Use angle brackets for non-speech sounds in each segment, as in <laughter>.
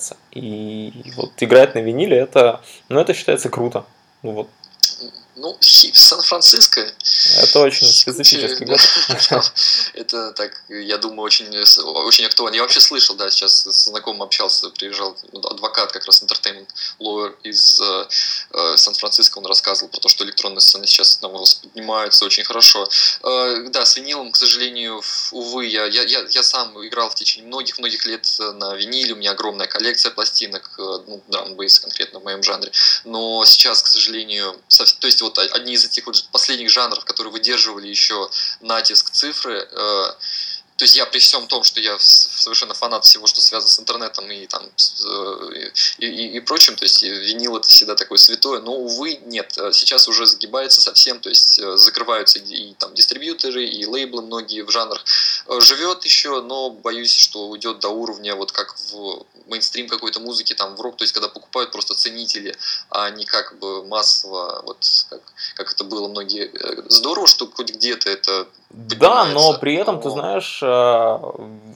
нравится. И вот играть на виниле, это, ну, это считается круто. Вот ну, Сан-Франциско. Это очень специфический город. <laughs> Это так, я думаю, очень, очень актуально. Я вообще слышал, да, сейчас с знакомым общался, приезжал ну, адвокат как раз entertainment lawyer из э, э, Сан-Франциско, он рассказывал про то, что электронные сцены сейчас там поднимаются очень хорошо. Э, да, с винилом, к сожалению, увы, я, я, я, я сам играл в течение многих-многих лет на виниле, у меня огромная коллекция пластинок, ну, драм конкретно в моем жанре, но сейчас, к сожалению, то есть вот вот одни из этих вот последних жанров, которые выдерживали еще натиск цифры, э, то есть я при всем том, что я совершенно фанат всего, что связано с интернетом и там э, и, и, и прочим, то есть винил это всегда такое святое, но увы нет, сейчас уже загибается совсем, то есть э, закрываются и там дистрибьюторы, и лейблы многие в жанрах. Живет еще, но боюсь, что уйдет до уровня вот как в мейнстрим какой-то музыки, там в рок, то есть когда покупают просто ценители, а не как бы массово, вот как, как это было многие. Э, здорово, что хоть где-то это Да, но при этом, но... ты знаешь, э,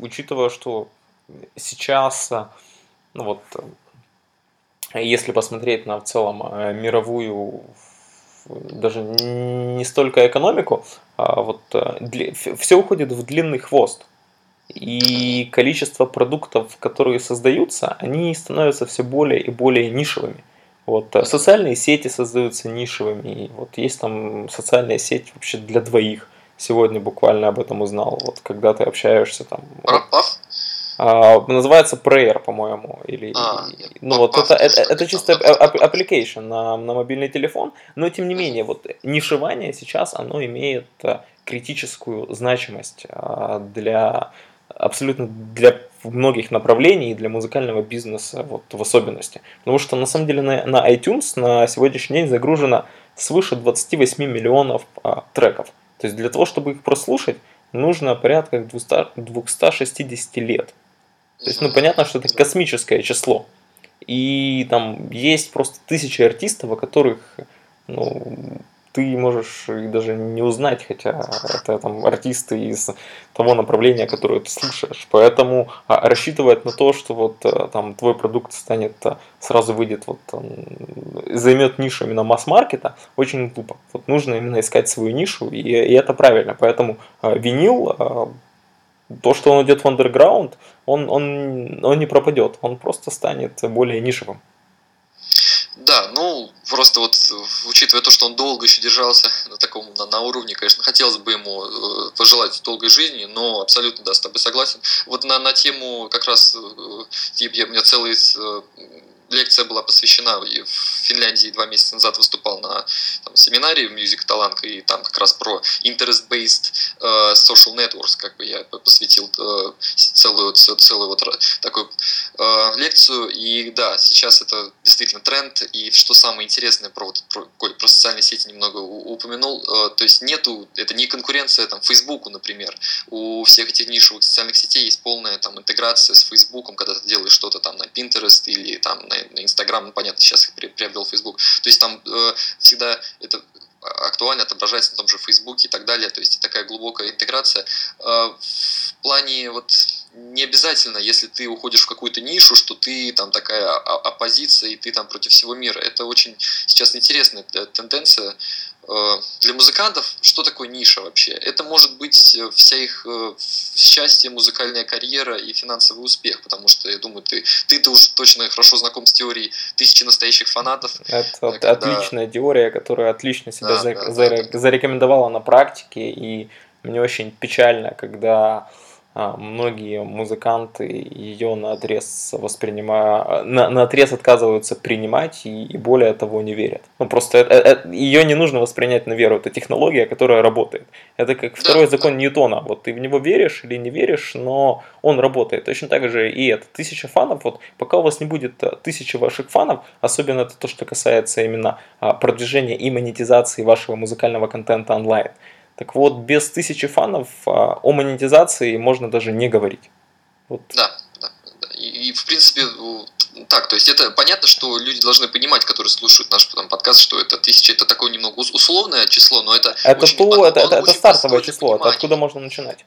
учитывая, что сейчас, э, ну вот, если посмотреть на в целом мировую даже не столько экономику, а вот все уходит в длинный хвост. И количество продуктов, которые создаются, они становятся все более и более нишевыми. Вот э, социальные сети создаются нишевыми. Вот есть там социальная сеть вообще для двоих. Сегодня буквально об этом узнал. Вот когда ты общаешься там. Пропав? А, называется Prayer, по-моему, или а, ну вот это, это, это чисто application на, на мобильный телефон, но тем не менее вот нишевание сейчас оно имеет э, критическую значимость а, для абсолютно для многих направлений и для музыкального бизнеса вот, в особенности. Потому что на самом деле на, на iTunes на сегодняшний день загружено свыше 28 миллионов а, треков. То есть для того, чтобы их прослушать, нужно порядка 200, 260 лет. То есть, ну, понятно, что это космическое число. И там есть просто тысячи артистов, о которых ну, ты можешь их даже не узнать, хотя это там артисты из того направления, которое ты слушаешь. Поэтому а, рассчитывать на то, что вот а, там твой продукт станет, а, сразу выйдет, вот займет нишу именно масс-маркета, очень глупо. Вот нужно именно искать свою нишу, и, и это правильно. Поэтому винил, то, что он идет в андерграунд, он, он, он не пропадет, он просто станет более нишевым. Ну, просто вот, учитывая то, что он долго еще держался <laughs> на таком, на, на уровне, конечно, хотелось бы ему э, пожелать долгой жизни, но абсолютно, да, с тобой согласен. Вот на, на тему как раз, э, я, у меня целый э, лекция была посвящена, и в Финляндии два месяца назад выступал на там, семинаре Music Talent, и там как раз про interest-based uh, social networks, как бы я посвятил uh, целую, целую вот такую uh, лекцию, и да, сейчас это действительно тренд, и что самое интересное про, вот, про, Коль, про социальные сети немного упомянул, uh, то есть нету, это не конкуренция там Фейсбуку, например, у всех этих нишевых социальных сетей есть полная там интеграция с Фейсбуком, когда ты делаешь что-то там на Pinterest или там на Инстаграм, ну, понятно, сейчас приобрел Фейсбук. То есть там э, всегда это актуально отображается на том же Фейсбуке и так далее, то есть такая глубокая интеграция. Э, в плане вот не обязательно, если ты уходишь в какую-то нишу, что ты там такая оппозиция и ты там против всего мира. Это очень сейчас интересная тенденция. Э, для музыкантов что такое ниша вообще? Это может быть э, вся их э, счастье, музыкальная карьера и финансовый успех, потому что я думаю, ты ты-то уж точно хорошо знаком с теорией тысячи настоящих фанатов. Это когда... отличная теория, которая отлично себя да, за... да, за... Да, зарекомендовала на практике, и мне очень печально, когда многие музыканты ее на отрез воспринимают, на, на отрез отказываются принимать и, и более того не верят. Ну просто это, это, ее не нужно воспринять на веру, это технология, которая работает. Это как второй закон Ньютона, вот ты в него веришь или не веришь, но он работает. Точно так же и это. Тысяча фанов, вот пока у вас не будет э, тысячи ваших фанов, особенно это то, что касается именно а, продвижения и монетизации вашего музыкального контента онлайн, так вот, без тысячи фанов а, о монетизации можно даже не говорить. Вот. Да, да, да. И, и в принципе, так, то есть это понятно, что люди должны понимать, которые слушают наш там, подкаст, что это тысяча, это такое немного условное число, но это это очень, то, это, это, это стартовое число, это откуда можно начинать.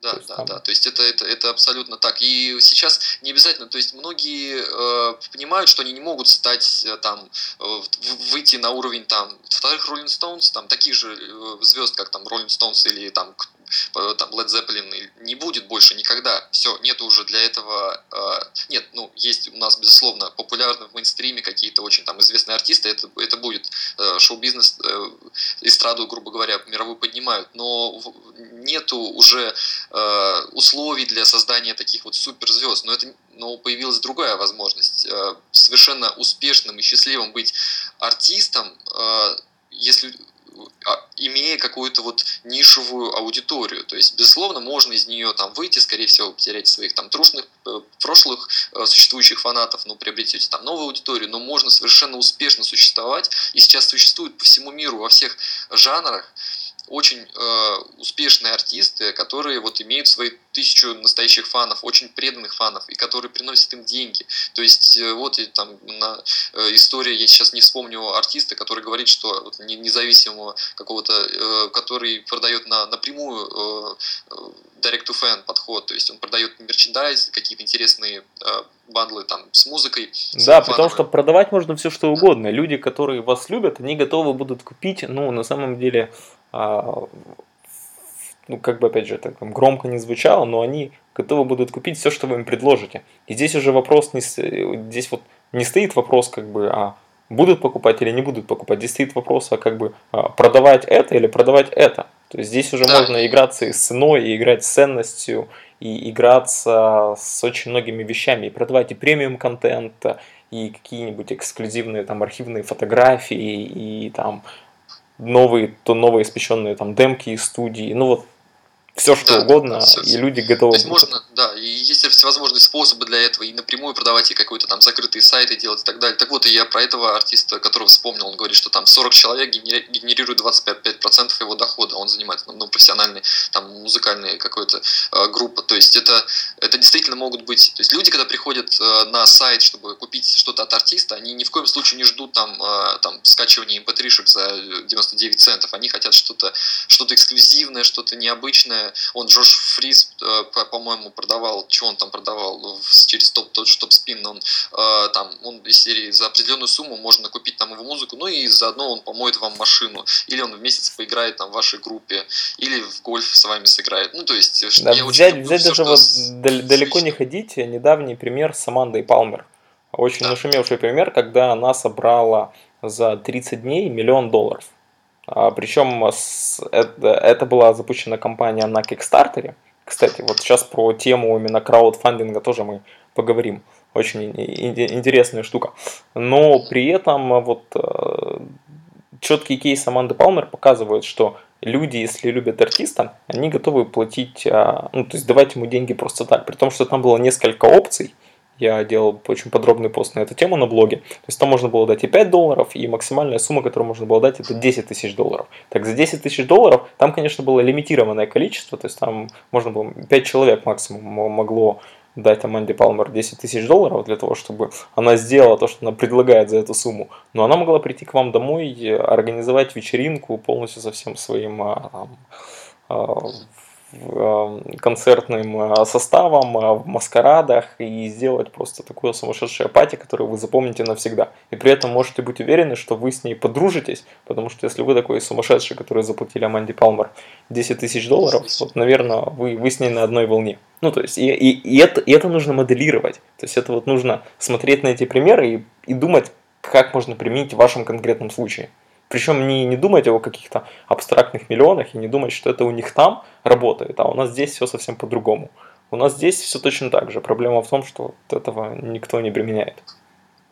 Да, то да, там... да. То есть это, это, это абсолютно так. И сейчас не обязательно, то есть многие э, понимают, что они не могут стать э, там, э, выйти на уровень там вторых Rolling Stones, там таких же э, звезд, как там Rolling Stones или там там Led Zeppelin не будет больше никогда. Все, нет уже для этого... Э, нет, ну, есть у нас, безусловно, популярны в мейнстриме какие-то очень там известные артисты, это, это будет э, шоу-бизнес, э, эстраду, грубо говоря, мировую поднимают, но нету уже условий для создания таких вот суперзвезд, но это но появилась другая возможность совершенно успешным и счастливым быть артистом, если имея какую-то вот нишевую аудиторию. То есть, безусловно, можно из нее там выйти, скорее всего, потерять своих там трушных э, прошлых э, существующих фанатов, но приобретете там новую аудиторию, но можно совершенно успешно существовать. И сейчас существует по всему миру во всех жанрах очень э, успешные артисты, которые вот имеют свои тысячу настоящих фанов, очень преданных фанов, и которые приносят им деньги. То есть э, вот и там на э, история, я сейчас не вспомню артиста, который говорит, что вот, независимого какого-то, э, который продает на, напрямую э, э, direct to fan подход, то есть он продает мерчендайз, какие-то интересные э, бандлы там с музыкой. Да, потому что продавать можно все что угодно. Люди, которые вас любят, они готовы будут купить, ну, на самом деле, ну, как бы, опять же, это громко не звучало, но они готовы будут купить все, что вы им предложите. И здесь уже вопрос, не, здесь вот не стоит вопрос, как бы, а будут покупать или не будут покупать. Здесь стоит вопрос, а как бы а, продавать это или продавать это. То есть здесь уже да. можно играться и с ценой, и играть с ценностью, и играться с очень многими вещами, и продавать и премиум контент, и какие-нибудь эксклюзивные там архивные фотографии, и там новые, то новые испеченные там демки из студии. Ну вот все что да, угодно, все, и люди готовы. То есть можно, да, и есть всевозможные способы для этого, и напрямую продавать, и какой-то там закрытые сайты делать и так далее. Так вот, и я про этого артиста, которого вспомнил, он говорит, что там 40 человек генерирует 25% его дохода, он занимается, ну, профессиональной, там, музыкальной какой-то э, группа. То есть это, это действительно могут быть, то есть люди, когда приходят э, на сайт, чтобы купить что-то от артиста, они ни в коем случае не ждут там, э, там скачивания mp3 за 99 центов, они хотят что-то что эксклюзивное, что-то необычное, он Джош Фриз, э, по-моему, продавал, что он там продавал через топ, тот же топ-спин, он э, там, он из серии за определенную сумму можно купить там его музыку, ну и заодно он помоет вам машину, или он в месяц поиграет там в вашей группе, или в гольф с вами сыграет. Ну, то есть, да, я взять, очень взять даже вот далеко не ходите, недавний пример с Амандой Палмер. Очень да. нашумевший пример, когда она собрала за 30 дней миллион долларов. А, Причем это, была запущена компания на Kickstarter. Кстати, вот сейчас про тему именно краудфандинга тоже мы поговорим. Очень интересная штука. Но при этом вот э, четкий кейс Аманды Палмер показывает, что люди, если любят артиста, они готовы платить, а, ну, то есть давать ему деньги просто так. При том, что там было несколько опций, я делал очень подробный пост на эту тему на блоге. То есть там можно было дать и 5 долларов, и максимальная сумма, которую можно было дать, это 10 тысяч долларов. Так за 10 тысяч долларов там, конечно, было лимитированное количество, то есть там можно было 5 человек максимум могло дать Аманде Палмер 10 тысяч долларов для того, чтобы она сделала то, что она предлагает за эту сумму. Но она могла прийти к вам домой, организовать вечеринку полностью со всем своим а, там, а, концертным э, составом, э, в маскарадах и сделать просто такую сумасшедшую пати, которую вы запомните навсегда. И при этом можете быть уверены, что вы с ней подружитесь, потому что если вы такой сумасшедший, который заплатили Аманди Палмер 10 тысяч долларов, вот, наверное, вы, вы с ней на одной волне. Ну, то есть, и, и, и, это, и это нужно моделировать. То есть, это вот нужно смотреть на эти примеры и, и думать, как можно применить в вашем конкретном случае. Причем не, не думать о каких-то абстрактных миллионах и не думать, что это у них там работает, а у нас здесь все совсем по-другому. У нас здесь все точно так же. Проблема в том, что вот этого никто не применяет.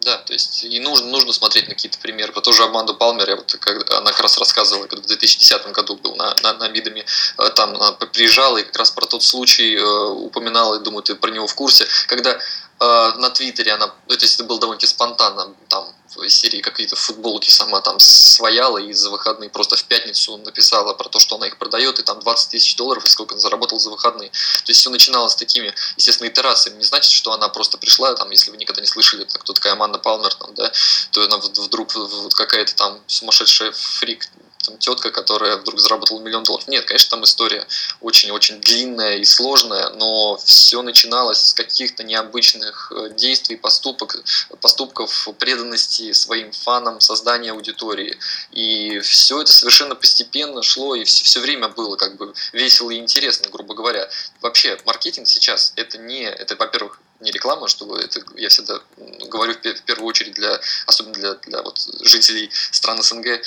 Да, то есть и нужно, нужно смотреть на какие-то примеры. Вот тоже Аманду Палмер, я вот, когда, она как раз рассказывала, когда в 2010 году был на, на, на Мидами, э, там она приезжала и как раз про тот случай э, упоминала, и думаю, ты про него в курсе, когда э, на Твиттере она, то есть это было довольно-таки спонтанно, там из серии какие-то футболки сама там свояла и за выходные просто в пятницу написала про то, что она их продает, и там 20 тысяч долларов, и сколько она заработала за выходные. То есть все начиналось с такими, естественно, итерациями. Не значит, что она просто пришла, там, если вы никогда не слышали, кто такая Аманда Палмер, там, да, то она вдруг вот какая-то там сумасшедшая фрик там тетка, которая вдруг заработала миллион долларов. Нет, конечно, там история очень-очень длинная и сложная, но все начиналось с каких-то необычных э, действий, поступок, поступков, преданности своим фанам, создания аудитории. И все это совершенно постепенно шло, и все, все время было как бы весело и интересно, грубо говоря. Вообще, маркетинг сейчас это не, это, во-первых, не реклама, чтобы это я всегда говорю в первую очередь для, особенно для, для вот жителей стран СНГ, э,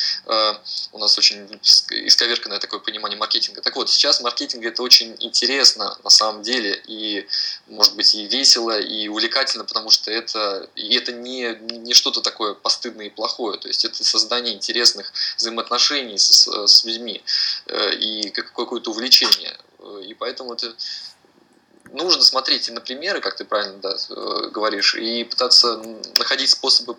у нас очень исковерканное такое понимание маркетинга. Так вот, сейчас маркетинг это очень интересно на самом деле, и может быть и весело, и увлекательно, потому что это, и это не, не что-то такое постыдное и плохое, то есть это создание интересных взаимоотношений с, с людьми э, и какое-то увлечение. Э, и поэтому это нужно смотреть и на примеры, как ты правильно да, э, говоришь, и пытаться находить способы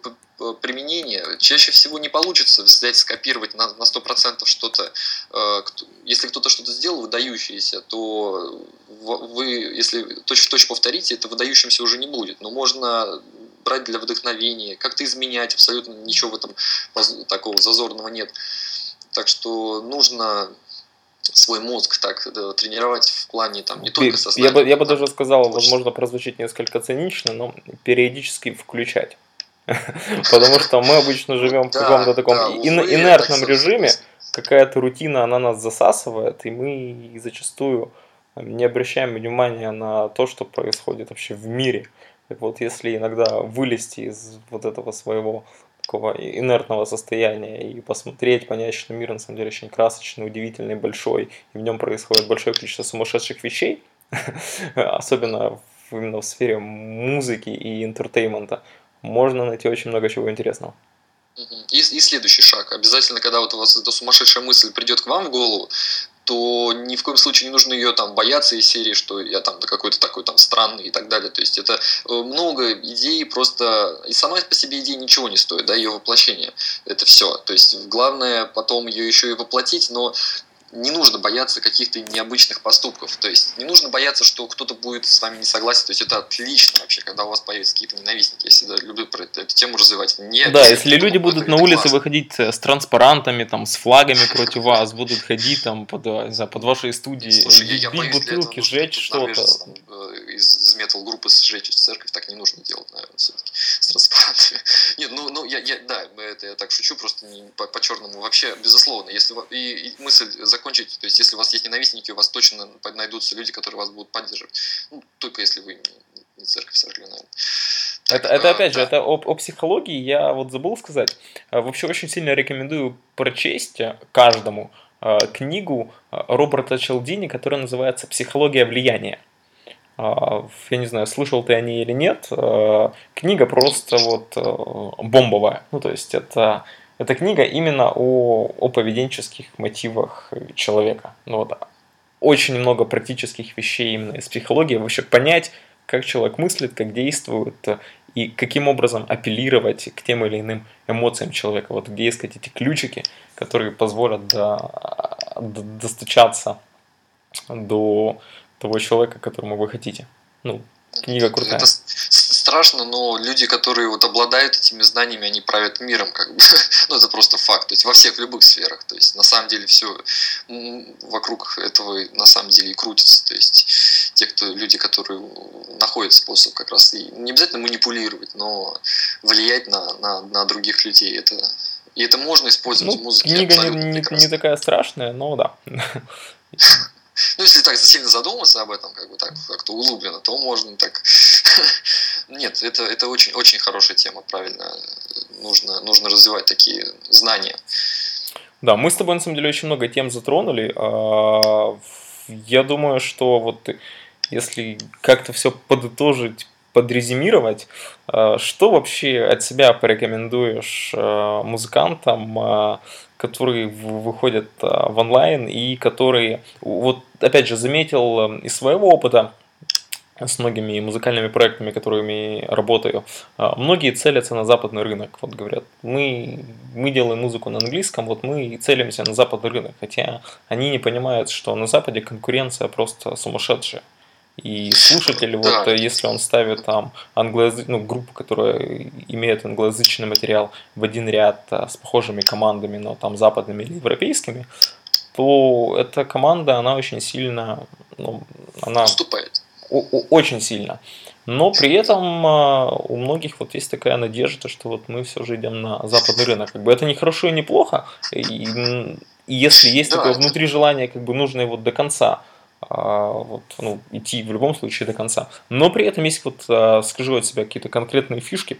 применения. Чаще всего не получится взять, скопировать на, на 100% что-то. Э, если кто-то что-то сделал выдающееся, то вы, если точь в точь повторите, это выдающимся уже не будет. Но можно брать для вдохновения, как-то изменять, абсолютно ничего в этом такого зазорного нет. Так что нужно свой мозг так да, тренировать в плане там не только сознания. Я бы, я бы даже сказал, возможно, прозвучит несколько цинично, но периодически включать. <laughs> Потому что мы обычно живем в каком-то таком инертном режиме, какая-то рутина, она нас засасывает, и мы зачастую не обращаем внимания на то, что происходит вообще в мире. Так вот, если иногда вылезти из вот этого своего такого инертного состояния и посмотреть, понять, что мир на самом деле очень красочный, удивительный, большой, и в нем происходит большое количество сумасшедших вещей, <laughs> особенно именно в сфере музыки и entertainment а, можно найти очень много чего интересного. И, и следующий шаг. Обязательно, когда вот у вас эта сумасшедшая мысль придет к вам в голову, то ни в коем случае не нужно ее там бояться из серии, что я там какой-то такой там странный и так далее. То есть это э, много идей просто... И сама по себе идея ничего не стоит, да, ее воплощение. Это все. То есть главное потом ее еще и воплотить, но не нужно бояться каких-то необычных поступков. То есть не нужно бояться, что кто-то будет с вами не согласен. То есть это отлично вообще, когда у вас появятся какие-то ненавистники. Я всегда люблю про эту, эту тему развивать. Не да, если люди будут на улице классно. выходить с транспарантами, там, с флагами против вас, будут ходить там под, не знаю, под вашей студии, Слушай, бить, я бутылки, сжечь что-то. Э, из метал-группы сжечь церковь так не нужно делать, наверное, все-таки с транспарантами. <laughs> Нет, ну, ну я, я, да, это я так шучу, просто не по, по черному. Вообще, безусловно, если и, и мысль закончить. То есть, если у вас есть ненавистники, у вас точно найдутся люди, которые вас будут поддерживать. Ну, только если вы не, не церковь сожгли, наверное. Так, это, это опять да. же, это о, о психологии я вот забыл сказать. А, вообще очень сильно рекомендую прочесть каждому а, книгу а, Роберта Челдини, которая называется «Психология влияния». Я не знаю, слышал ты о ней или нет. Книга просто вот бомбовая. Ну, то есть это эта книга именно о, о поведенческих мотивах человека. Ну, вот, очень много практических вещей именно из психологии. Вообще понять, как человек мыслит, как действует, и каким образом апеллировать к тем или иным эмоциям человека. Вот где искать эти ключики, которые позволят до, до, достучаться до того человека, которому вы хотите. Ну, Книга крутая. Это страшно, но люди, которые вот обладают этими знаниями, они правят миром, как бы. <laughs> ну, это просто факт. То есть во всех, в любых сферах. То есть на самом деле все вокруг этого на самом деле и крутится. То есть те, кто, люди, которые находят способ как раз и не обязательно манипулировать, но влиять на, на, на других людей. Это, и это можно использовать ну, в музыке. Книга не, не, не такая страшная, но да. <laughs> <laughs> Ну, если так сильно задуматься об этом, как бы так как-то углубленно, то можно так. <laughs> Нет, это, это очень, очень хорошая тема, правильно. Нужно, нужно развивать такие знания. Да, мы с тобой, на самом деле, очень много тем затронули. А, я думаю, что вот если как-то все подытожить, подрезюмировать, а, что вообще от себя порекомендуешь а, музыкантам, которые выходят в онлайн и которые, вот опять же, заметил из своего опыта, с многими музыкальными проектами, которыми работаю, многие целятся на западный рынок. Вот говорят, мы, мы делаем музыку на английском, вот мы целимся на западный рынок. Хотя они не понимают, что на Западе конкуренция просто сумасшедшая. И слушатель, да. вот если он ставит там англоязыч... ну, группу, которая имеет англоязычный материал в один ряд с похожими командами, но там западными или европейскими, то эта команда, она очень сильно, ну, она... Уступает. Очень сильно. Но при этом а, у многих вот есть такая надежда, что вот мы все же идем на западный рынок. Как бы это не хорошо и не плохо. И, и если есть да, такое это... внутри желание, как бы нужно его до конца а, вот, ну, идти в любом случае до конца. Но при этом есть вот, а, скажу от себя, какие-то конкретные фишки,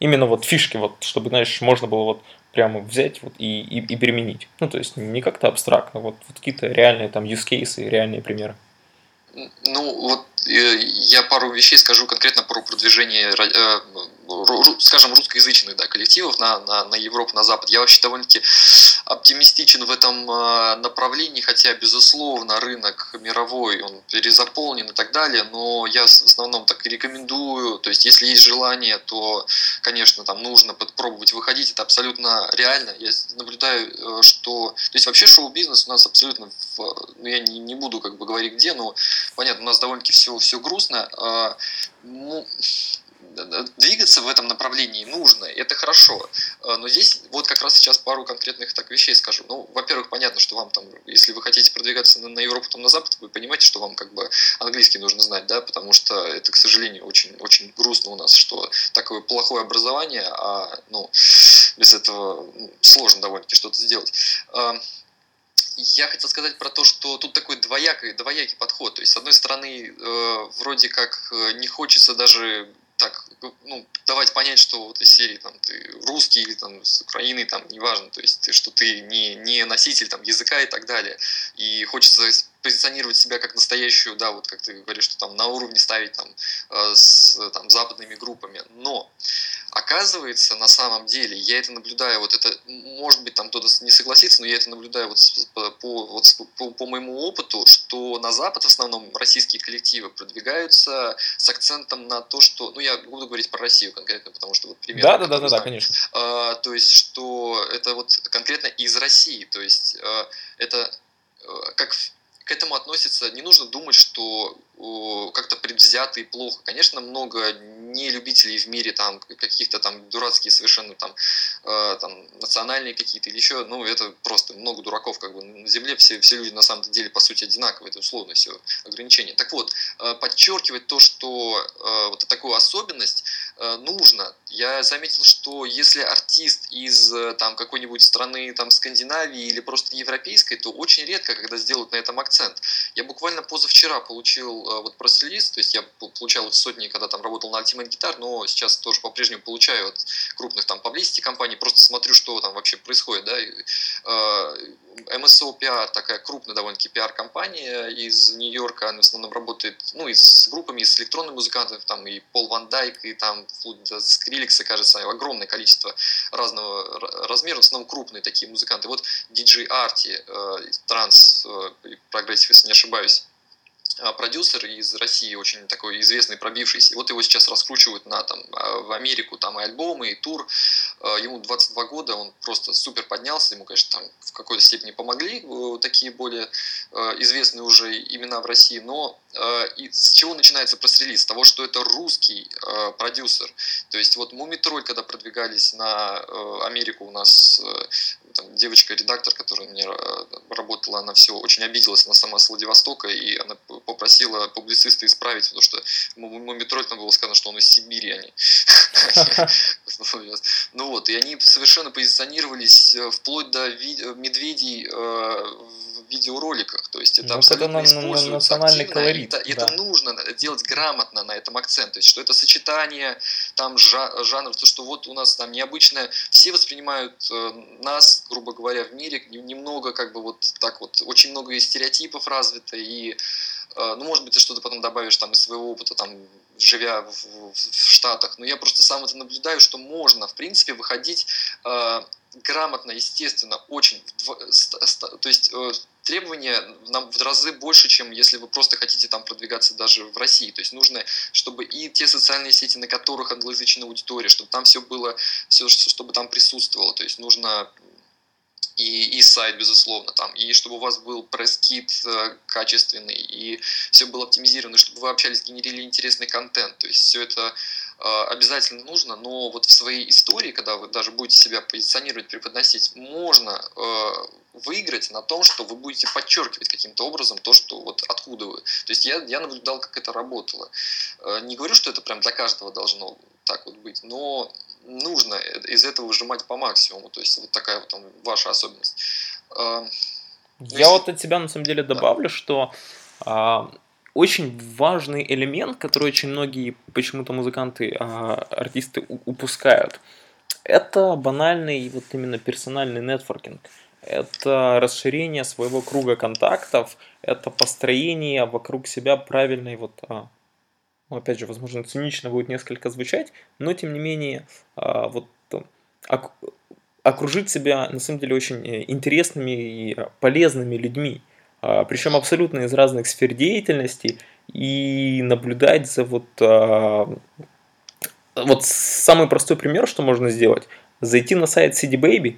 именно вот фишки, вот, чтобы, знаешь, можно было вот прямо взять вот и, и, и применить. Ну, то есть не как-то абстрактно, вот, вот какие-то реальные там use cases, реальные примеры. Ну, вот я пару вещей скажу конкретно про продвижение, э, скажем, русскоязычных да, коллективов на, на, на Европу, на Запад. Я вообще довольно-таки оптимистичен в этом э, направлении, хотя, безусловно, рынок мировой, он перезаполнен и так далее, но я в основном так и рекомендую, то есть, если есть желание, то, конечно, там нужно попробовать выходить, это абсолютно реально. Я наблюдаю, что, то есть, вообще шоу-бизнес у нас абсолютно, в, ну, я не, не буду как бы говорить где, но понятно, у нас довольно-таки все, все грустно. А, ну, двигаться в этом направлении нужно, это хорошо. А, но здесь вот как раз сейчас пару конкретных так вещей скажу. Ну, во-первых, понятно, что вам там, если вы хотите продвигаться на, на Европу, там на Запад, вы понимаете, что вам как бы английский нужно знать, да, потому что это, к сожалению, очень, очень грустно у нас, что такое плохое образование, а, ну, без этого сложно довольно-таки что-то сделать. Я хотел сказать про то, что тут такой двоякий, двоякий подход. То есть, с одной стороны, э, вроде как э, не хочется даже так, ну, давать понять, что вот из серии там ты русский или там с Украины, там, неважно, то есть, что ты не, не носитель там языка и так далее. И хочется позиционировать себя как настоящую, да, вот как ты говоришь, что там на уровне ставить там э, с там, западными группами. Но оказывается, на самом деле, я это наблюдаю, вот это, может быть, там кто-то не согласится, но я это наблюдаю вот по, вот по, по моему опыту, что на Запад в основном российские коллективы продвигаются с акцентом на то, что, ну, я буду говорить про Россию конкретно, потому что вот пример. Да, да, да, да, да, конечно. А, то есть, что это вот конкретно из России, то есть, а, это а, как к этому относится, не нужно думать, что как-то предвзято и плохо. Конечно, много не любителей в мире, там, каких-то там дурацкие совершенно там, э, там национальные какие-то или еще, ну, это просто много дураков как бы на Земле, все, все люди на самом деле по сути одинаковые, это условно все ограничения. Так вот, э, подчеркивать то, что э, вот такую особенность э, нужно. Я заметил, что если артист из э, там какой-нибудь страны там Скандинавии или просто европейской, то очень редко, когда сделают на этом акцент. Я буквально позавчера получил вот пресс-релиз, то есть я получал их сотни, когда там работал на Ultimate Guitar, но сейчас тоже по-прежнему получаю от крупных там publicity компаний, просто смотрю, что там вообще происходит, да. MSO PR, такая крупная довольно-таки пиар-компания из Нью-Йорка, она в основном работает, ну, и с группами, и с электронными музыкантами, там и Пол Ван Дайк, и там Скриликса, кажется, огромное количество разного размера, в основном крупные такие музыканты. Вот DJ Arty, э, транс, э, progressive, если не ошибаюсь, продюсер из России, очень такой известный, пробившийся. Вот его сейчас раскручивают на там, а, в Америку, там и альбомы, и тур. А, ему 22 года, он просто супер поднялся. Ему, конечно, там в какой-то степени помогли э, такие более известные уже имена в России. Но и с чего начинается пресс-релиз? С того, что это русский продюсер. То есть вот Мумий Тролль, когда продвигались на Америку, у нас там, девочка-редактор, которая мне работала, она все очень обиделась, она сама с Владивостока, и она попросила публициста исправить, потому что Мумитроль там было сказано, что он из Сибири, они. <laughs> Ну вот, и они совершенно позиционировались э, вплоть до медведей э, в видеороликах, то есть это ну, абсолютно это используется национальный колорит. Это, да. это нужно делать грамотно на этом акцент, то есть что это сочетание там жанров, то что вот у нас там необычное, все воспринимают э, нас, грубо говоря, в мире немного как бы вот так вот, очень много стереотипов развито и Э, ну, может быть, ты что-то потом добавишь там из своего опыта, там, живя в, в, в Штатах, но я просто сам это наблюдаю, что можно, в принципе, выходить э, грамотно, естественно, очень, то есть э, требования нам в разы больше, чем если вы просто хотите там продвигаться даже в России. То есть нужно, чтобы и те социальные сети, на которых англоязычная аудитория, чтобы там все было, все, чтобы там присутствовало. То есть нужно и, и сайт, безусловно, там, и чтобы у вас был пресс-кит э, качественный, и все было оптимизировано, чтобы вы общались, генерили интересный контент. То есть все это обязательно нужно, но вот в своей истории, когда вы даже будете себя позиционировать, преподносить, можно э, выиграть на том, что вы будете подчеркивать каким-то образом то, что вот откуда вы. То есть я, я наблюдал, как это работало. Э, не говорю, что это прям для каждого должно так вот быть, но нужно из этого выжимать по максимуму. То есть вот такая вот там ваша особенность. А, Я если... вот от тебя на самом деле добавлю, да. что а, очень важный элемент, который очень многие почему-то музыканты, а, артисты упускают, это банальный вот именно персональный нетворкинг. Это расширение своего круга контактов, это построение вокруг себя правильной вот а, ну, опять же, возможно, цинично будет несколько звучать, но тем не менее, а, вот окружить себя на самом деле очень э, интересными и полезными людьми, причем абсолютно из разных сфер деятельности, и наблюдать за вот а, вот самый простой пример, что можно сделать, зайти на сайт CD Baby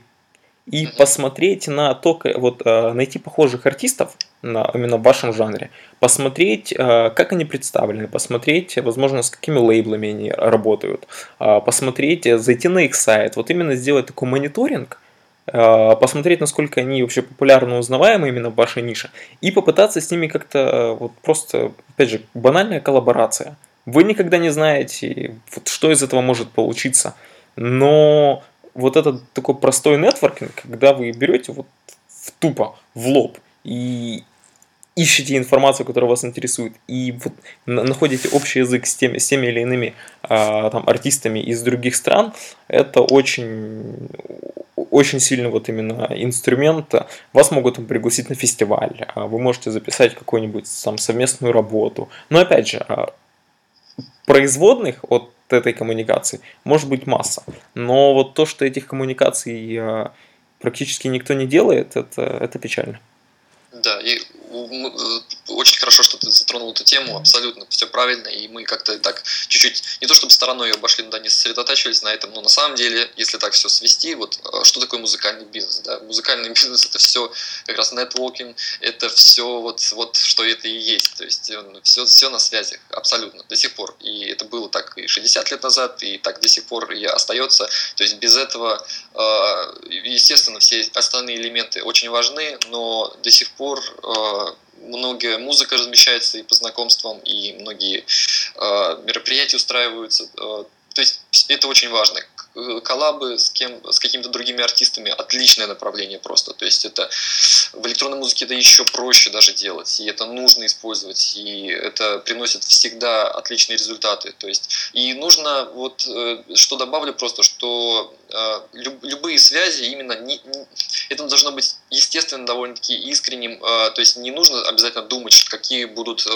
и посмотреть на то, вот найти похожих артистов, на, именно в вашем жанре, посмотреть, как они представлены, посмотреть, возможно, с какими лейблами они работают, посмотреть, зайти на их сайт, вот именно сделать такой мониторинг, посмотреть, насколько они вообще популярны, узнаваемы именно в вашей нише, и попытаться с ними как-то вот просто, опять же, банальная коллаборация. Вы никогда не знаете, вот, что из этого может получиться, но вот этот такой простой нетворкинг, когда вы берете вот в тупо, в лоб, и ищете информацию, которая вас интересует, и вот находите общий язык с теми, с теми или иными а, там, артистами из других стран, это очень, очень сильный вот именно инструмент. Вас могут пригласить на фестиваль, а вы можете записать какую-нибудь там совместную работу. Но опять же, а, производных от этой коммуникации может быть масса. Но вот то, что этих коммуникаций а, практически никто не делает, это, это печально. Да, и хорошо, что ты затронул эту тему, абсолютно все правильно, и мы как-то так чуть-чуть, не то чтобы стороной обошли, но да, не сосредотачивались на этом, но на самом деле, если так все свести, вот э, что такое музыкальный бизнес, да, музыкальный <laughs> бизнес это все как раз нетворкинг, это все вот, вот что это и есть, то есть все, э, все на связях, абсолютно, до сих пор, и это было так и 60 лет назад, и так до сих пор и остается, то есть без этого, естественно, все остальные элементы очень важны, но до сих пор многие музыка размещается и по знакомствам, и многие э, мероприятия устраиваются. Э, то есть это очень важно. Э, коллабы с кем, с какими-то другими артистами отличное направление просто. То есть это в электронной музыке это еще проще даже делать, и это нужно использовать, и это приносит всегда отличные результаты. То есть и нужно вот э, что добавлю просто, что любые связи именно не, это должно быть естественно довольно-таки искренним. То есть не нужно обязательно думать, какие будут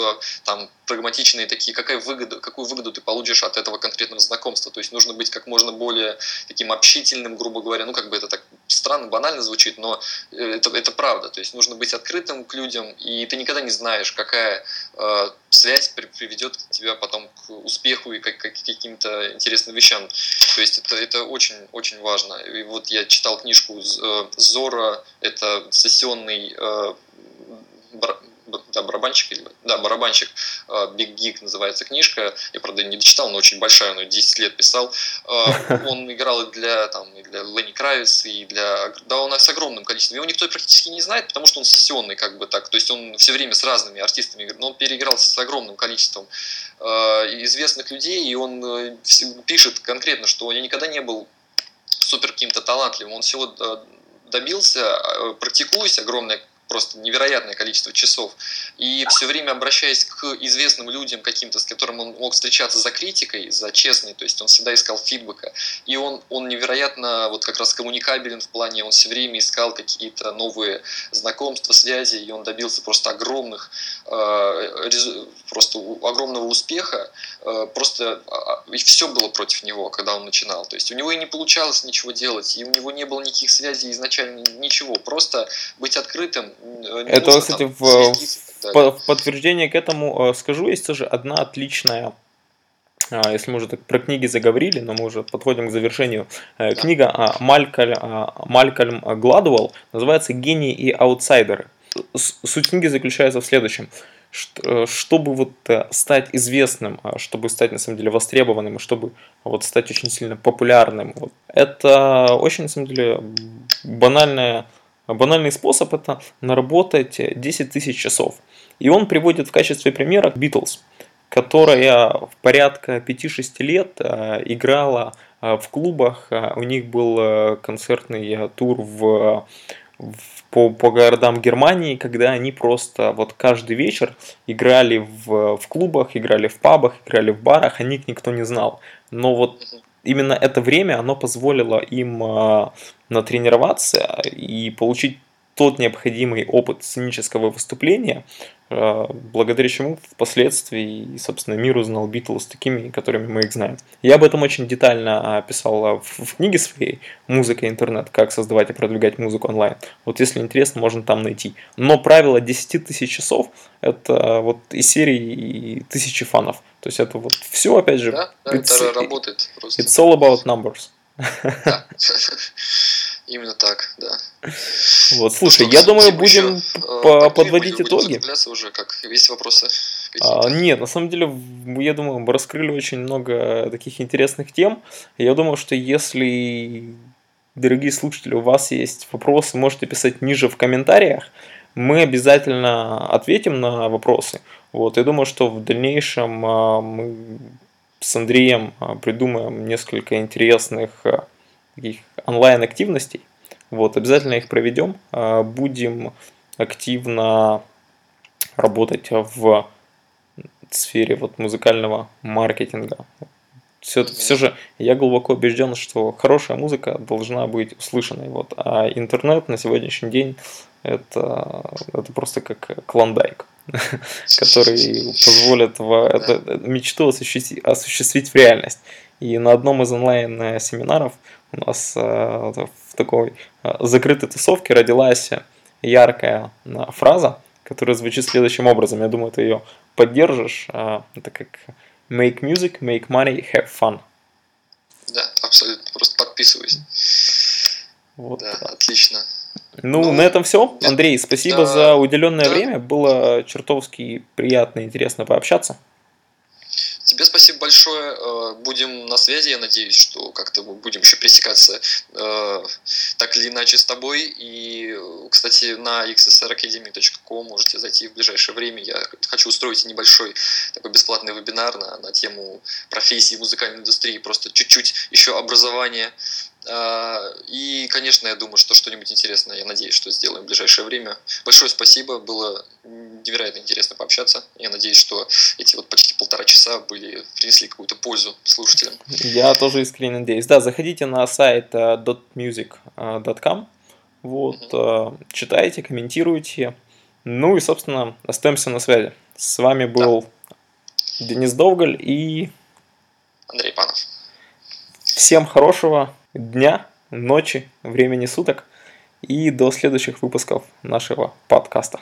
там прагматичные такие, какая выгода, какую выгоду ты получишь от этого конкретного знакомства. То есть нужно быть как можно более таким общительным, грубо говоря, ну как бы это так странно, банально звучит, но э, это, это правда. То есть нужно быть открытым к людям, и ты никогда не знаешь, какая э, связь приведет тебя потом к успеху и как, к каким-то интересным вещам. То есть это, это очень важно. И вот я читал книжку э, Зора, это сессионный э, да, барабанщик, да, барабанщик Big Geek называется книжка, я, правда, не дочитал, но очень большая, но 10 лет писал. <laughs> Он играл и для, там, и для Ленни Кравиц, и для, да, он с огромным количеством. Его никто практически не знает, потому что он сессионный, как бы так, то есть он все время с разными артистами играет, но он переиграл с огромным количеством известных людей, и он э, пишет конкретно, что я никогда не был супер каким-то талантливым, он всего э, добился, практикуясь огромное просто невероятное количество часов. И все время обращаясь к известным людям каким-то, с которым он мог встречаться за критикой, за честной, то есть он всегда искал фидбэка. И он, он невероятно вот как раз коммуникабелен в плане, он все время искал какие-то новые знакомства, связи, и он добился просто огромных, э, просто огромного успеха. Э, просто а, и все было против него, когда он начинал. То есть у него и не получалось ничего делать, и у него не было никаких связей изначально, ничего. Просто быть открытым, это, кстати, в, в, в подтверждение к этому э, скажу, есть тоже одна отличная а, если мы уже так про книги заговорили, но мы уже подходим к завершению. Э, книга а, Малькольм, Малькольм Гладуэлл называется «Гении и аутсайдеры». Суть книги заключается в следующем. Э, чтобы вот э, стать известным, чтобы стать на самом деле востребованным, чтобы вот стать очень сильно популярным, вот, это очень на самом деле банальная, банальный способ это наработать 10 тысяч часов. И он приводит в качестве примера Beatles – которая в порядка 5-6 лет э, играла э, в клубах. Э, у них был концертный тур в, в по, по городам Германии, когда они просто вот каждый вечер играли в, в клубах, играли в пабах, играли в барах, о них никто не знал. Но вот именно это время, оно позволило им э, натренироваться и получить тот необходимый опыт сценического выступления, э, благодаря чему впоследствии, собственно, мир узнал Битлз такими, которыми мы их знаем. Я об этом очень детально описал в, в книге своей «Музыка и интернет. Как создавать и продвигать музыку онлайн». Вот если интересно, можно там найти. Но правило 10 тысяч часов – это вот из серии тысячи фанов. То есть это вот все, опять же, да, да, это работает просто. It's all about numbers. Да. <laughs> <laughs> Именно так, да. Вот, слушай, ну, я думаю, будем еще, по подводить будем, итоги. Будем уже, как есть вопросы? А, нет, на самом деле, я думаю, мы раскрыли очень много таких интересных тем. Я думаю, что если, дорогие слушатели, у вас есть вопросы, можете писать ниже в комментариях. Мы обязательно ответим на вопросы. Вот, я думаю, что в дальнейшем а, мы с Андреем а, придумаем несколько интересных таких онлайн-активностей. Вот, обязательно их проведем. А, будем активно работать в сфере вот музыкального маркетинга. Все, все же я глубоко убежден, что хорошая музыка должна быть услышанной. Вот. А интернет на сегодняшний день это, это просто как клондайк, <laughs> который позволит мечту осуществить в реальность. И на одном из онлайн-семинаров у нас э, в такой э, закрытой тусовке родилась яркая э, фраза, которая звучит следующим образом. Я думаю, ты ее поддержишь. Это как make music, make money, have fun. Да, абсолютно. Просто подписываюсь. Вот. Да, отлично. Ну, ну, на этом все. Андрей, спасибо да, за уделенное да. время. Было чертовски приятно и интересно пообщаться. Тебе спасибо большое. Э, будем на связи. Я надеюсь, что как-то мы будем еще пересекаться э, так или иначе с тобой. И, кстати, на xsracademy.com можете зайти в ближайшее время. Я хочу устроить небольшой такой бесплатный вебинар на, на тему профессии музыкальной индустрии. Просто чуть-чуть еще образования а, и, конечно, я думаю, что что-нибудь интересное, я надеюсь, что сделаем в ближайшее время. Большое спасибо, было невероятно интересно пообщаться. Я надеюсь, что эти вот почти полтора часа были, принесли какую-то пользу слушателям. Я тоже искренне надеюсь. Да, заходите на сайт dotmusic.com, вот, угу. читайте, комментируйте. Ну и, собственно, остаемся на связи. С вами был да. Денис Довголь и Андрей Панов. Всем хорошего дня, ночи, времени суток и до следующих выпусков нашего подкаста.